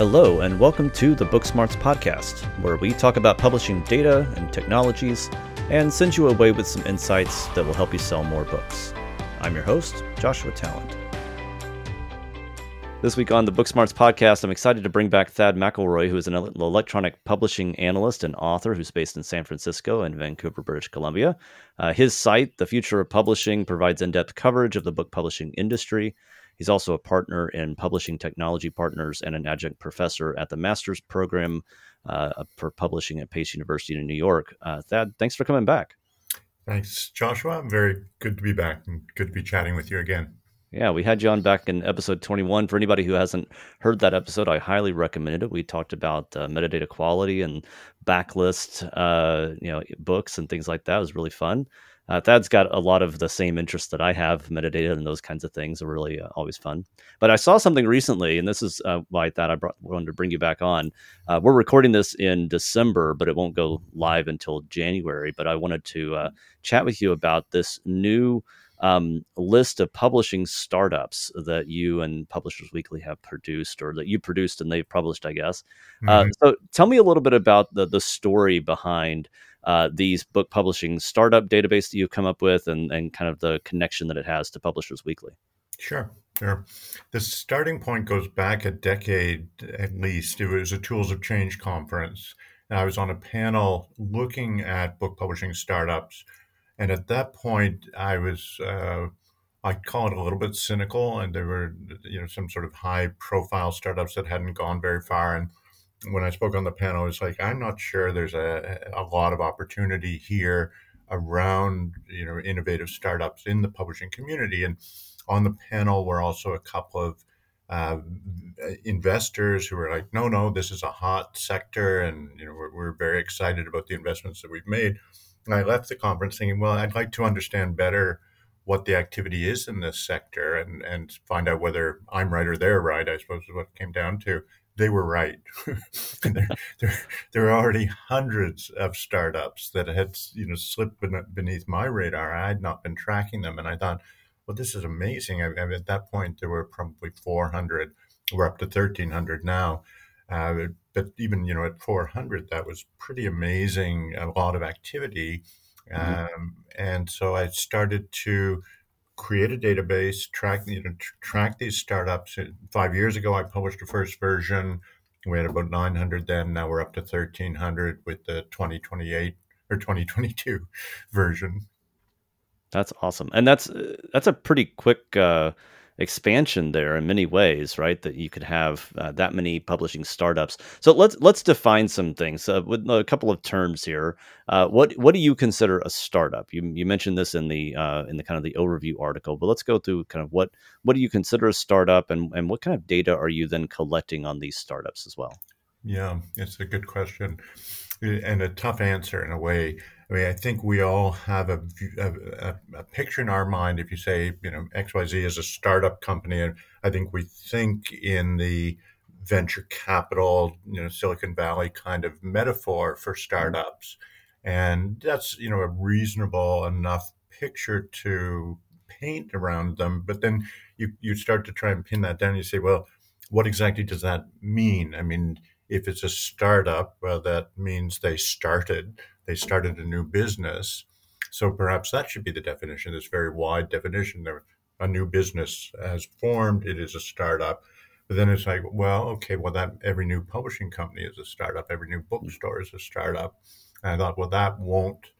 Hello, and welcome to the Booksmarts podcast, where we talk about publishing data and technologies and send you away with some insights that will help you sell more books. I'm your host, Joshua Tallent. This week on the Booksmarts podcast, I'm excited to bring back Thad McIlroy, who is an electronic publishing analyst and author who's based in San Francisco and Vancouver, British Columbia. Uh, his site, The Future of Publishing, provides in depth coverage of the book publishing industry He's also a partner in Publishing Technology Partners and an adjunct professor at the master's program uh, for publishing at Pace University in New York. Uh, Thad, thanks for coming back. Thanks, Joshua. Very good to be back and good to be chatting with you again. Yeah, we had you on back in episode 21. For anybody who hasn't heard that episode, I highly recommend it. We talked about uh, metadata quality and backlist, uh, you know, books and things like that. It was really fun. Uh, Thad's got a lot of the same interests that I have, metadata and those kinds of things are really uh, always fun. But I saw something recently, and this is uh, why I thought I brought, wanted to bring you back on. Uh, we're recording this in December, but it won't go live until January. But I wanted to uh, chat with you about this new um, list of publishing startups that you and Publishers Weekly have produced, or that you produced and they've published, I guess. Uh, mm-hmm. so tell me a little bit about the the story behind uh, these book publishing startup database that you've come up with and, and kind of the connection that it has to Publishers Weekly. Sure, sure. The starting point goes back a decade at least. It was a Tools of Change conference. And I was on a panel looking at book publishing startups. And at that point, I was, uh, I call it a little bit cynical. And there were, you know, some sort of high profile startups that hadn't gone very far. And when I spoke on the panel, it's like I'm not sure there's a, a lot of opportunity here around you know innovative startups in the publishing community. And on the panel were also a couple of uh, investors who were like, no, no, this is a hot sector, and you know we're, we're very excited about the investments that we've made. And I left the conference thinking, well, I'd like to understand better what the activity is in this sector and and find out whether I'm right or they're right. I suppose is what it came down to they were right. there, there, there are already hundreds of startups that had you know slipped beneath my radar. I had not been tracking them, and I thought, well, this is amazing. I, I, at that point, there were probably 400. We're up to 1,300 now. Uh, but even you know at 400, that was pretty amazing. A lot of activity, mm-hmm. um, and so I started to create a database, track you know, track these startups. Five years ago, I published the first version. We had about 900 then. Now we're up to 1,300 with the 2028 or 2022 version. That's awesome, and that's that's a pretty quick uh, expansion there in many ways, right? That you could have uh, that many publishing startups. So let's let's define some things uh, with a couple of terms here. Uh, what what do you consider a startup? You you mentioned this in the uh, in the kind of the overview article, but let's go through kind of what what do you consider a startup, and and what kind of data are you then collecting on these startups as well? Yeah, it's a good question and a tough answer in a way. I mean, I think we all have a, a, a, picture in our mind. If you say, you know, XYZ is a startup company, and I think we think in the venture capital, you know, Silicon Valley kind of metaphor for mm-hmm. startups. And that's, you know, a reasonable enough picture to paint around them. But then you, you start to try and pin that down. You say, well, what exactly does that mean? I mean, if it's a startup, well, that means they started they started a new business. So perhaps that should be the definition, this very wide definition. There, a new business has formed, it is a startup. But then it's like, well, okay, well, that every new publishing company is a startup, every new bookstore is a startup. And I thought, well, that won't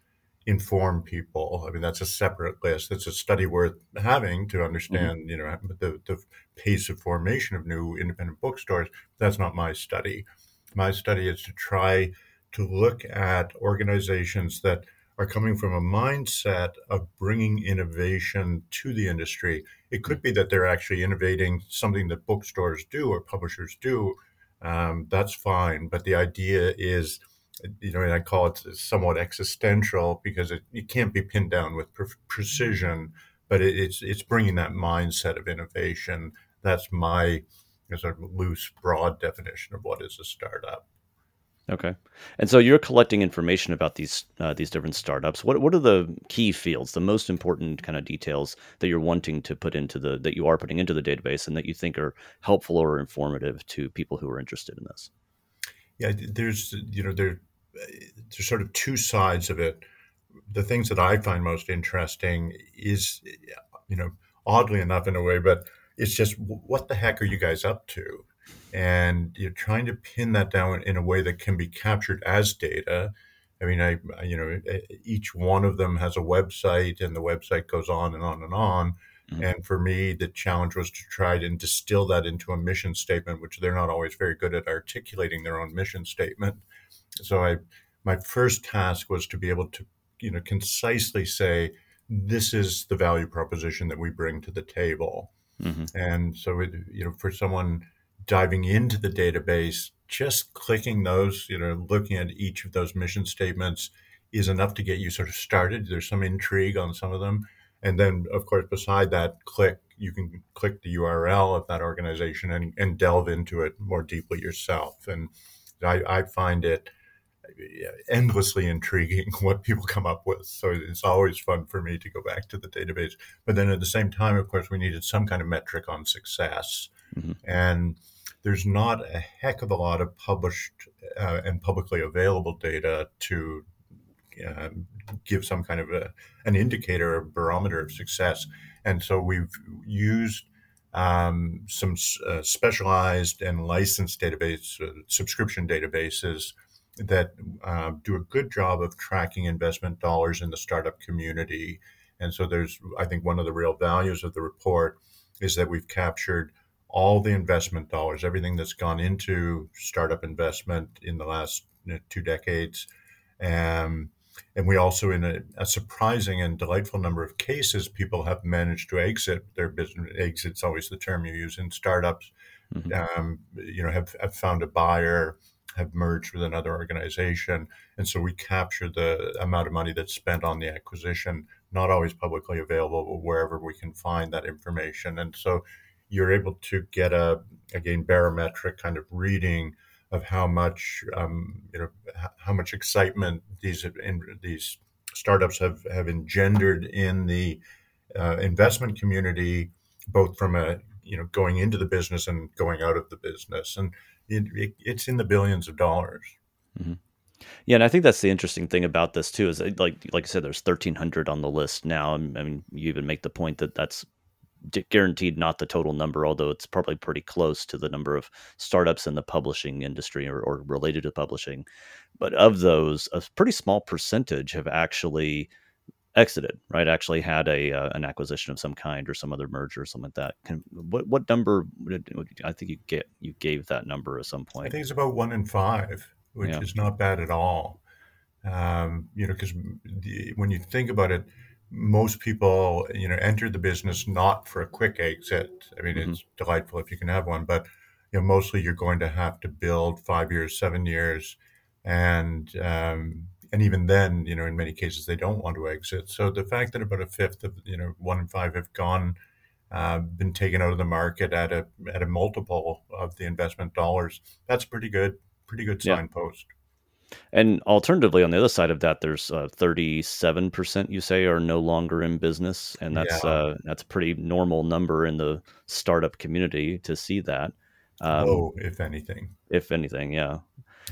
inform people. I mean, that's a separate list. It's a study worth having to understand, mm-hmm. you know, the, the pace of formation of new independent bookstores. That's not my study. My study is to try to look at organizations that are coming from a mindset of bringing innovation to the industry. It could be that they're actually innovating something that bookstores do or publishers do. Um, that's fine. But the idea is, you know, and I call it somewhat existential because it, it can't be pinned down with pre- precision, but it, it's it's bringing that mindset of innovation. That's my sort of loose, broad definition of what is a startup. Okay. And so you're collecting information about these uh, these different startups. What what are the key fields, the most important kind of details that you're wanting to put into the that you are putting into the database and that you think are helpful or informative to people who are interested in this? Yeah, there's you know there there's sort of two sides of it. The things that I find most interesting is you know oddly enough in a way, but it's just what the heck are you guys up to? and you're trying to pin that down in a way that can be captured as data. I mean, I you know each one of them has a website, and the website goes on and on and on. Mm-hmm. And for me, the challenge was to try and distill that into a mission statement, which they're not always very good at articulating their own mission statement. So I, my first task was to be able to, you know, concisely say, this is the value proposition that we bring to the table. Mm-hmm. And so, it, you know, for someone diving into the database, just clicking those, you know, looking at each of those mission statements is enough to get you sort of started. There's some intrigue on some of them. And then, of course, beside that, click, you can click the URL of that organization and, and delve into it more deeply yourself. And I, I find it endlessly intriguing what people come up with. So it's always fun for me to go back to the database. But then at the same time, of course, we needed some kind of metric on success. Mm-hmm. And there's not a heck of a lot of published uh, and publicly available data to uh, give some kind of a, an indicator or barometer of success. And so we've used um, some uh, specialized and licensed database uh, subscription databases that uh, do a good job of tracking investment dollars in the startup community. And so there's, I think, one of the real values of the report is that we've captured all the investment dollars, everything that's gone into startup investment in the last you know, two decades. Um, and we also, in a, a, surprising and delightful number of cases, people have managed to exit their business. Exit's always the term you use in startups. Mm-hmm. Um, you know, have, have found a buyer, have merged with another organization, and so we capture the amount of money that's spent on the acquisition. Not always publicly available, but wherever we can find that information. And so you're able to get a again barometric kind of reading of how much um, you know how much excitement these in, these startups have have engendered in the uh, investment community, both from a you know going into the business and going out of the business, and it, it, it's in the billions of dollars. Mm-hmm. Yeah, and I think that's the interesting thing about this too is like like I said, there's 1,300 on the list now. I mean, you even make the point that that's guaranteed not the total number, although it's probably pretty close to the number of startups in the publishing industry or, or related to publishing. But of those, a pretty small percentage have actually exited, right? Actually had a uh, an acquisition of some kind or some other merger or something like that. Can, what what number? I think you get you gave that number at some point. I think it's about one in five, which yeah. is not bad at all. Um, you know, because when you think about it, most people, you know, enter the business not for a quick exit. I mean, mm-hmm. it's delightful if you can have one, but you know, mostly you're going to have to build five years, seven years, and um, and even then, you know, in many cases they don't want to exit. So the fact that about a fifth of you know one in five have gone, uh, been taken out of the market at a at a multiple of the investment dollars, that's pretty good, pretty good signpost. Yeah. And alternatively, on the other side of that, there's uh, 37% you say are no longer in business, and that's yeah. uh, that's a pretty normal number in the startup community to see that. Um, oh, if anything, if anything, yeah.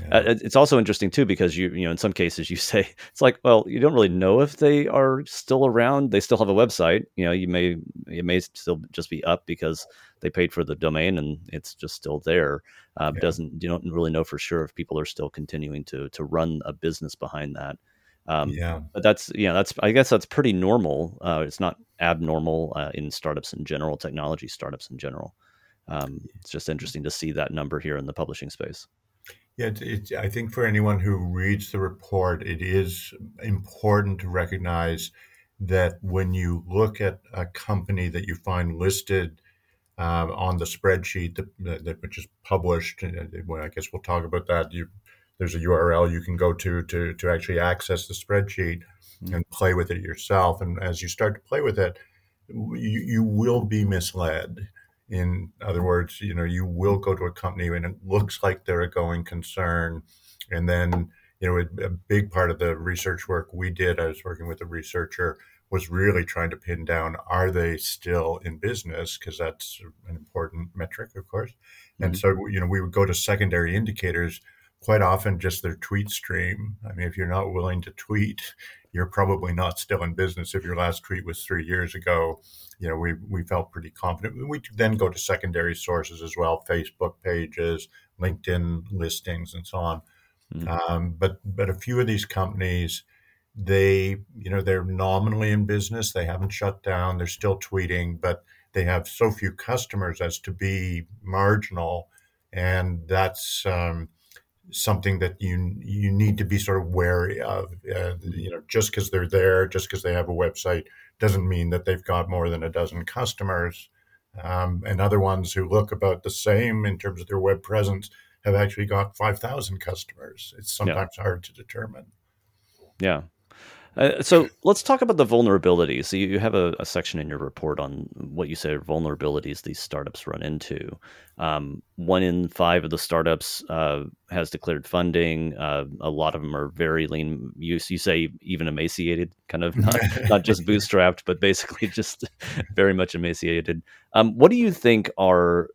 Yeah. Uh, it's also interesting too because you you know in some cases you say it's like well you don't really know if they are still around they still have a website you know you may it may still just be up because they paid for the domain and it's just still there uh, yeah. doesn't you don't really know for sure if people are still continuing to to run a business behind that um, yeah but that's yeah that's I guess that's pretty normal uh, it's not abnormal uh, in startups in general technology startups in general um, it's just interesting to see that number here in the publishing space. Yeah, it, it, I think for anyone who reads the report, it is important to recognize that when you look at a company that you find listed uh, on the spreadsheet that, that, which is published, well, I guess we'll talk about that. You, there's a URL you can go to to to actually access the spreadsheet mm-hmm. and play with it yourself. And as you start to play with it, you, you will be misled. In other words, you know, you will go to a company and it looks like they're a going concern And then, you know, a big part of the research work we did, I was working with a researcher, was really trying to pin down are they still in business? Because that's an important metric, of course. Mm-hmm. And so, you know, we would go to secondary indicators quite often just their tweet stream. I mean, if you're not willing to tweet, you're probably not still in business. If your last tweet was three years ago, you know, we, we felt pretty confident. We then go to secondary sources as well, Facebook pages, LinkedIn listings, and so on. Mm-hmm. Um, but but a few of these companies, they you know they're nominally in business. They haven't shut down. They're still tweeting, but they have so few customers as to be marginal, and that's um, something that you you need to be sort of wary of. Uh, you know, just because they're there, just because they have a website, doesn't mean that they've got more than a dozen customers. Um, and other ones who look about the same in terms of their web presence have actually got five thousand customers. It's sometimes yeah. hard to determine. Yeah, uh, so let's talk about the vulnerabilities. So you, have a, a, section in your report on what you say are vulnerabilities these startups run into. Um, one in five of the startups uh, has declared funding. Uh, a lot of them are very lean. You, you say even emaciated, kind of not, not just bootstrapped, but basically just very much emaciated. Um, what do you think are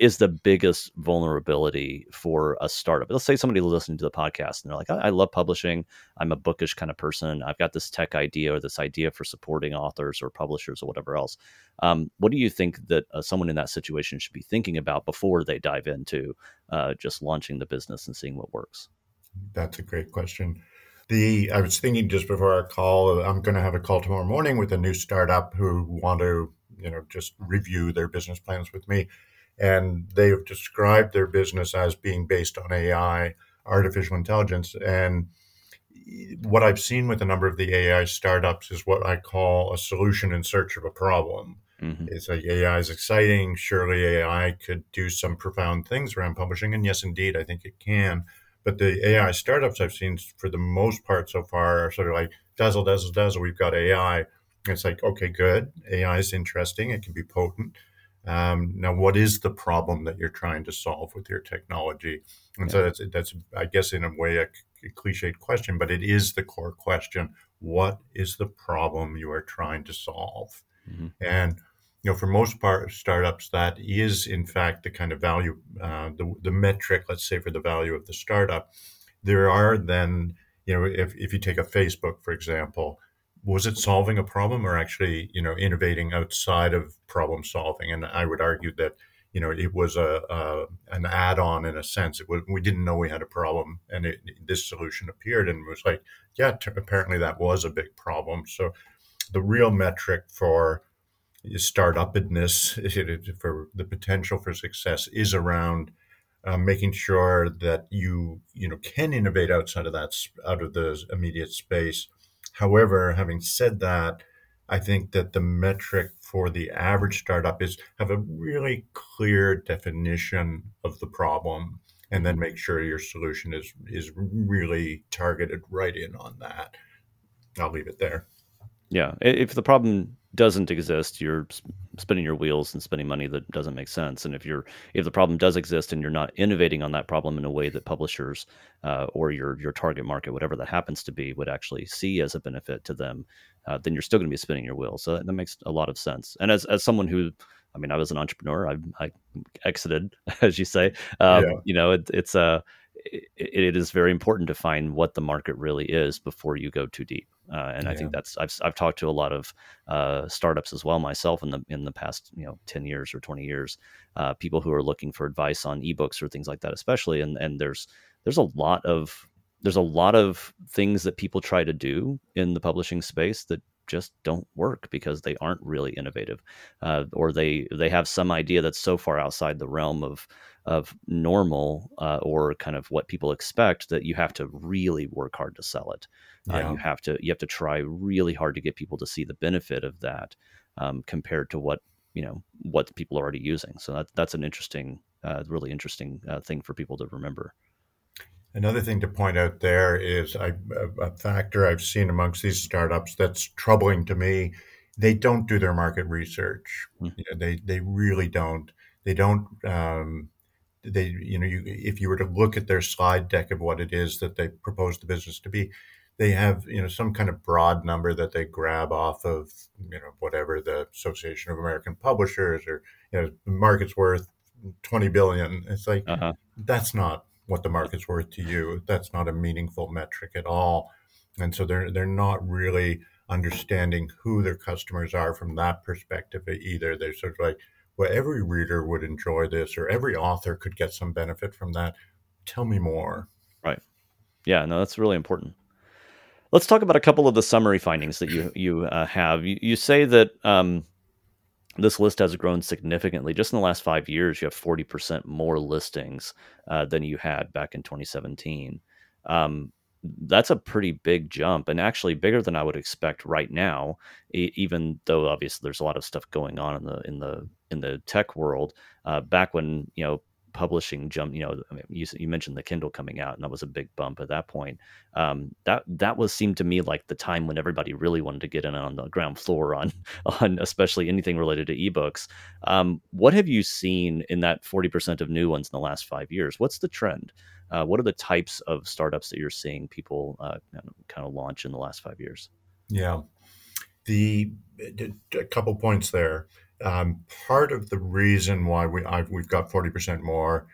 is the biggest vulnerability for a startup? Let's say somebody listening to the podcast and they're like, I, I love publishing. I'm a bookish kind of person. I've got this tech idea or this idea for supporting authors or publishers or whatever else. Um, what do you think that uh, someone in that situation should be thinking about before they dive into uh, just launching the business and seeing what works? That's a great question. The I was thinking just before our call, I'm going to have a call tomorrow morning with a new startup who want to, you know, just review their business plans with me, and they have described their business as being based on AI, artificial intelligence, and what I've seen with a number of the AI startups is what I call a solution in search of a problem. Mm-hmm. It's like AI is exciting. Surely AI could do some profound things around publishing. And yes, indeed, I think it can. But the AI startups I've seen for the most part so far are sort of like dazzle, dazzle, dazzle. We've got AI. It's like, okay, good. AI is interesting. It can be potent. Um, now, what is the problem that you're trying to solve with your technology? And yeah. so that's, that's, I guess, in a way, a, a cliched question, but it is the core question. What is the problem you are trying to solve? Mm-hmm. And you know, for most part startups, that is in fact the kind of value, uh, the the metric, let's say, for the value of the startup. There are then, you know, if if you take a Facebook, for example, was it solving a problem or actually, you know, innovating outside of problem solving? And I would argue that, you know, it was a, a an add-on in a sense. It was, we didn't know we had a problem, and it, this solution appeared, and it was like, yeah, t- apparently that was a big problem. So, the real metric for startupness for the potential for success is around uh, making sure that you you know can innovate outside of that out of the immediate space. However, having said that, I think that the metric for the average startup is have a really clear definition of the problem and then make sure your solution is is really targeted right in on that. I'll leave it there. Yeah, if the problem doesn't exist, you're spinning your wheels and spending money that doesn't make sense. And if you're if the problem does exist and you're not innovating on that problem in a way that publishers uh, or your your target market, whatever that happens to be, would actually see as a benefit to them, uh, then you're still going to be spinning your wheels. So that, that makes a lot of sense. And as as someone who I mean, I was an entrepreneur. I, I exited, as you say. Um, yeah. You know, it, it's a uh, it, it is very important to find what the market really is before you go too deep. Uh, and yeah. I think that's I've I've talked to a lot of uh, startups as well myself in the in the past you know ten years or twenty years, uh, people who are looking for advice on ebooks or things like that, especially. And and there's there's a lot of there's a lot of things that people try to do in the publishing space that just don't work because they aren't really innovative, uh, or they they have some idea that's so far outside the realm of of normal uh, or kind of what people expect that you have to really work hard to sell it. Uh, yeah. Uh, you have to you have to try really hard to get people to see the benefit of that um, compared to what you know what people are already using. So that, that's an interesting, uh, really interesting uh, thing for people to remember. Another thing to point out there is I, a factor I've seen amongst these startups that's troubling to me. They don't do their market research. Mm-hmm. You know, they they really don't. They don't. Um, they, you know, you, if you were to look at their slide deck of what it is that they propose the business to be, they have you know some kind of broad number that they grab off of you know whatever the Association of American Publishers or you know the market's worth 20 billion. It's like uh-huh. that's not what the market's worth to you. That's not a meaningful metric at all. And so they're they're not really understanding who their customers are from that perspective either. They're sort of like, well, every reader would enjoy this, or every author could get some benefit from that. Tell me more. Right. Yeah. No, that's really important. Let's talk about a couple of the summary findings that you you uh, have. You, you, say that um, this list has grown significantly. Just in the last five years, you have forty percent more listings uh, than you had back in 2017. Um, that's a pretty big jump, and actually bigger than I would expect right now. Even though obviously there's a lot of stuff going on in the in the in the tech world. Uh, back when you know publishing jump you know I mean, you, you mentioned the kindle coming out and that was a big bump at that point. Um, that that was seemed to me like the time when everybody really wanted to get in on the ground floor on on especially anything related to ebooks. Um, what have you seen in that 40% of new ones in the last five years? What's the trend? Uh, what are the types of startups that you're seeing people uh, kind of launch in the last five years? Yeah. The a couple points there um, part of the reason why we I've, we've got forty percent more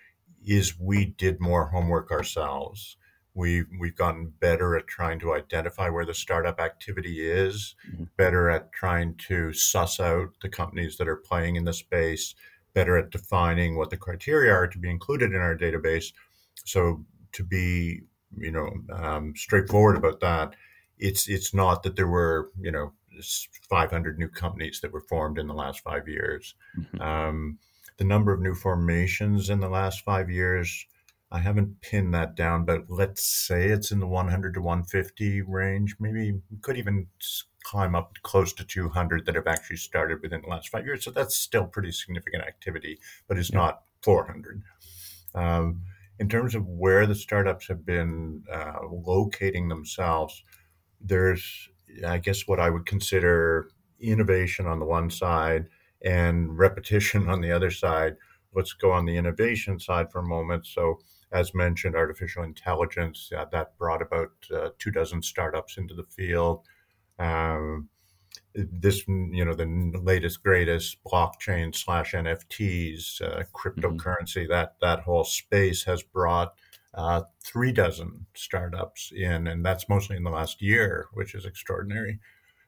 is we did more homework ourselves. We've we've gotten better at trying to identify where the startup activity is, mm-hmm. better at trying to suss out the companies that are playing in the space, better at defining what the criteria are to be included in our database. So to be you know um, straightforward about that, it's it's not that there were you know 500 new companies that were formed in the last five years. Mm-hmm. Um, the number of new formations in the last five years, I haven't pinned that down, but let's say it's in the 100 to 150 range. Maybe could even climb up close to 200 that have actually started within the last five years. So that's still pretty significant activity, but it's yeah. not 400. Um, in terms of where the startups have been uh, locating themselves, there's I guess, what I would consider innovation on the one side and repetition on the other side. Let's go on the innovation side for a moment. So, as mentioned, artificial intelligence uh, that brought about uh, two dozen startups into the field. Um, this, you know, the latest greatest blockchain slash NFTs, uh, mm-hmm. cryptocurrency. Mm-hmm. That that whole space has brought uh, three dozen startups in, and that's mostly in the last year, which is extraordinary.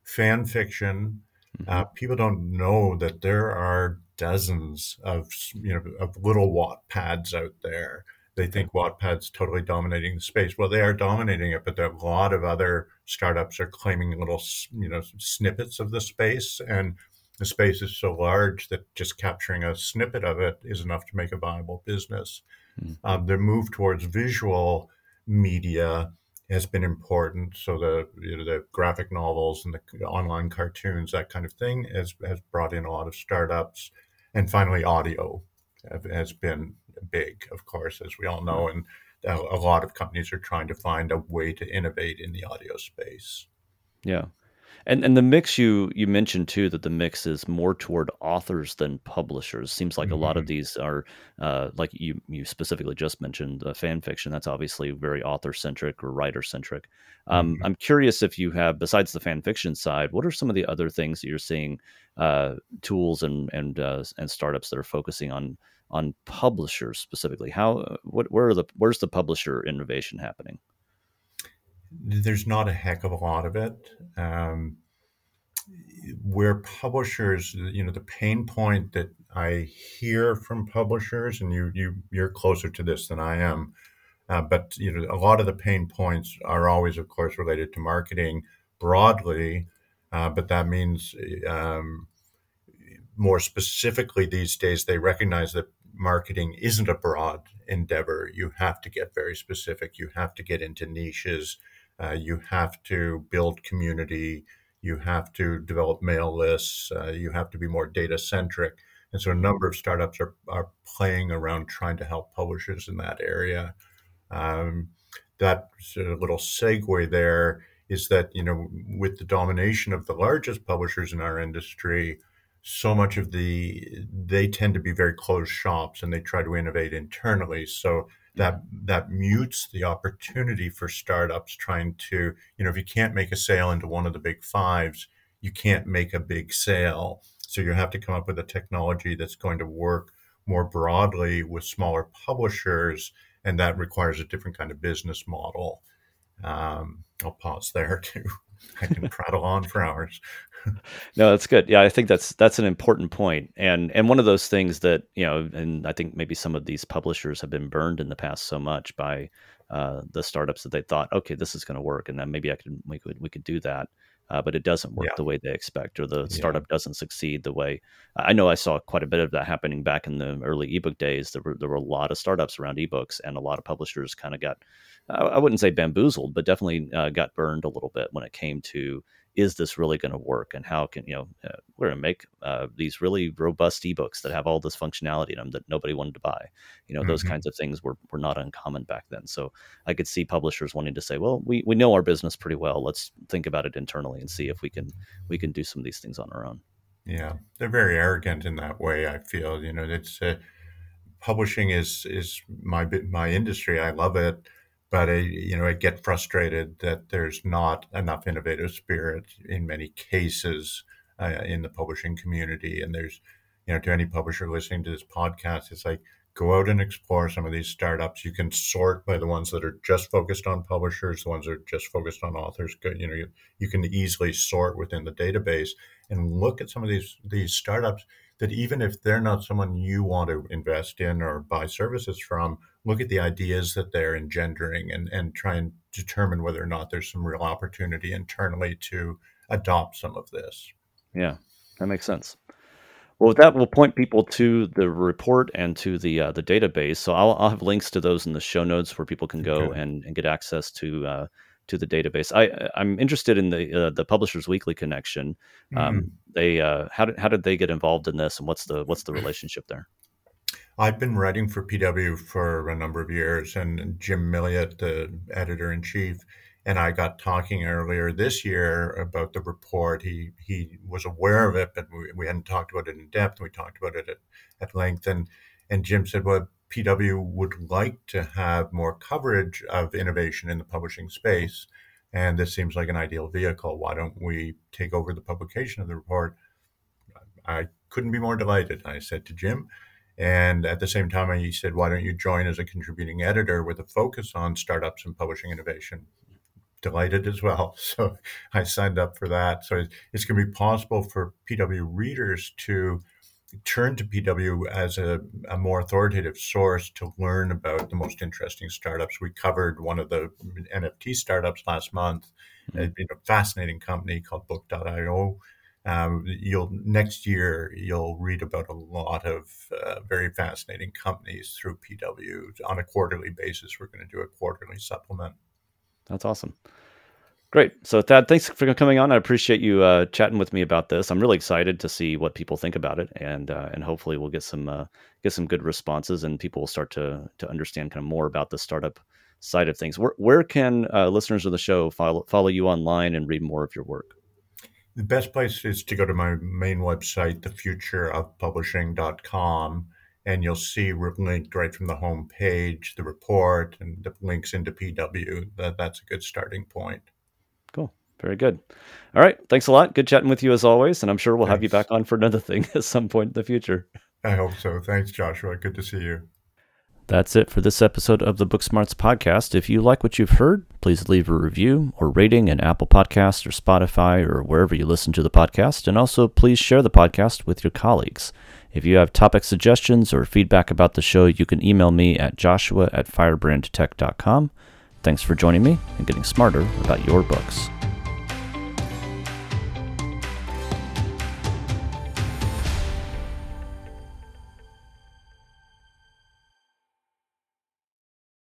Fan fiction, mm-hmm. uh, people don't know that there are dozens of you know of little Wattpads out there. They think Wattpad's totally dominating the space. Well, they are dominating it, but there are a lot of other startups are claiming little you know snippets of the space, and the space is so large that just capturing a snippet of it is enough to make a viable business. Mm-hmm. Um, the move towards visual media has been important. So the you know, the graphic novels and the online cartoons, that kind of thing, has has brought in a lot of startups. And finally, audio has been big, of course, as we all know, and a lot of companies are trying to find a way to innovate in the audio space. Yeah. And and the mix you you mentioned too that the mix is more toward authors than publishers. Seems like mm-hmm. a lot of mm-hmm. these are uh, like you you specifically just mentioned uh, fan fiction. That's obviously very author centric or writer centric. Um, mm-hmm. I'm curious if you have besides the fan fiction side, what are some of the other things that you're seeing uh, tools and and uh, and startups that are focusing on on publishers specifically? How uh, what where are the where's the publisher innovation happening? There's not a heck of a lot of it. Um, where publishers, you know, the pain point that I hear from publishers, and you you you're closer to this than I am, uh, but you know, a lot of the pain points are always, of course, related to marketing broadly, uh, but that means um, more specifically these days they recognize that marketing isn't a broad endeavor. You have to get very specific. You have to get into niches uh, you have to build community. You have to develop mail lists. Uh, you have to be more data centric. And so a number of startups are, are playing around trying to help publishers in that area. Um, that sort of little segue there is that, you know, with the domination of the largest publishers in our industry, so much of the they tend to be very closed shops and they try to innovate internally so that that mutes the opportunity for startups trying to you know if you can't make a sale into one of the big fives you can't make a big sale. So you have to come up with a technology that's going to work more broadly with smaller publishers and that requires a different kind of business model. Um, i'll pause there too i can prattle on for hours. No, that's good. Yeah, I think that's that's an important point, and and one of those things that you know, and I think maybe some of these publishers have been burned in the past so much by uh, the startups that they thought, okay, this is going to work, and then maybe I could we could we could do that, uh, but it doesn't work yeah. the way they expect, or the startup yeah. doesn't succeed the way. I know I saw quite a bit of that happening back in the early ebook days. There were there were a lot of startups around ebooks, and a lot of publishers kind of got, I wouldn't say bamboozled, but definitely uh, got burned a little bit when it came to is this really going to work? And how can you know uh, we're going to make uh, these really robust ebooks that have all this functionality in them that nobody wanted to buy. You know mm-hmm. those kinds of things were, were not uncommon back then. So i could see publishers wanting to say well we, we know our business pretty well. Let's think about it internally and see if we can we can do some of these things on our own. Yeah. They're very arrogant in that way i feel. You know it's uh, publishing is is my my industry. I love it but I, you know, I get frustrated that there's not enough innovative spirit in many cases uh, in the publishing community. And there's, you know, to any publisher listening to this podcast, it's like go out and explore some of these startups. You can sort by the ones that are just focused on publishers, the ones that are just focused on authors. You know, you, you can easily sort within the database and look at some of these these startups that even if they're not someone you want to invest in or buy services from, look at the ideas that they're engendering and, and try and determine whether or not there's some real opportunity internally to adopt some of this. Yeah, that makes sense. Well, with that, we'll point people to the report and to the uh, the database. So I'll, I'll have links to those in the show notes where people can go okay. and, and get access to uh, to the database. I I'm interested in the uh, the Publishers Weekly connection. Um, mm-hmm. They uh, how did how did they get involved in this, and what's the what's the relationship there? I've been writing for PW for a number of years, and Jim Milliot, the editor in chief, and I got talking earlier this year about the report. He he was aware of it, but we, we hadn't talked about it in depth. We talked about it at, at length, and and Jim said, "Well, PW would like to have more coverage of innovation in the publishing space, and this seems like an ideal vehicle. Why don't we take over the publication of the report? I couldn't be more delighted. I said to Jim, and at the same time, he said, Why don't you join as a contributing editor with a focus on startups and publishing innovation? Delighted as well. So I signed up for that. So it's going to be possible for PW readers to turn to PW as a, a, more authoritative source to learn about the most interesting startups. We covered one of the NFT startups last month, mm-hmm. a, a fascinating company called Book.io. Um, you'll next year you'll read about a lot of uh, very fascinating companies through PW on a quarterly basis. We're going to do a quarterly supplement. That's awesome. Great. So, Thad, thanks for coming on. I appreciate you uh, chatting with me about this. I'm really excited to see what people think about it, and uh, and hopefully we'll get some uh, get some good responses, and people will start to to understand kind of more about the startup side of things. Where where can uh, listeners of the show follow follow you online and read more of your work? The best place is to go to my main website, thefutureofpublishing.com, and you'll see we're linked right from the home page the report and the links into PW. That that's a good starting point. Cool. Very good. All right. Thanks a lot. Good chatting with you as always. And I'm sure we'll Thanks. have you back on for another thing at some point in the future. I hope so. Thanks, Joshua. Good to see you. That's it for this episode of the Booksmarts podcast. If you like what you've heard, please leave a review or rating in Apple Podcasts or Spotify or wherever you listen to the podcast. And also, please share the podcast with your colleagues. If you have topic suggestions or feedback about the show, you can email me at joshua at firebrandtech.com. Thanks for joining me and getting smarter about your books.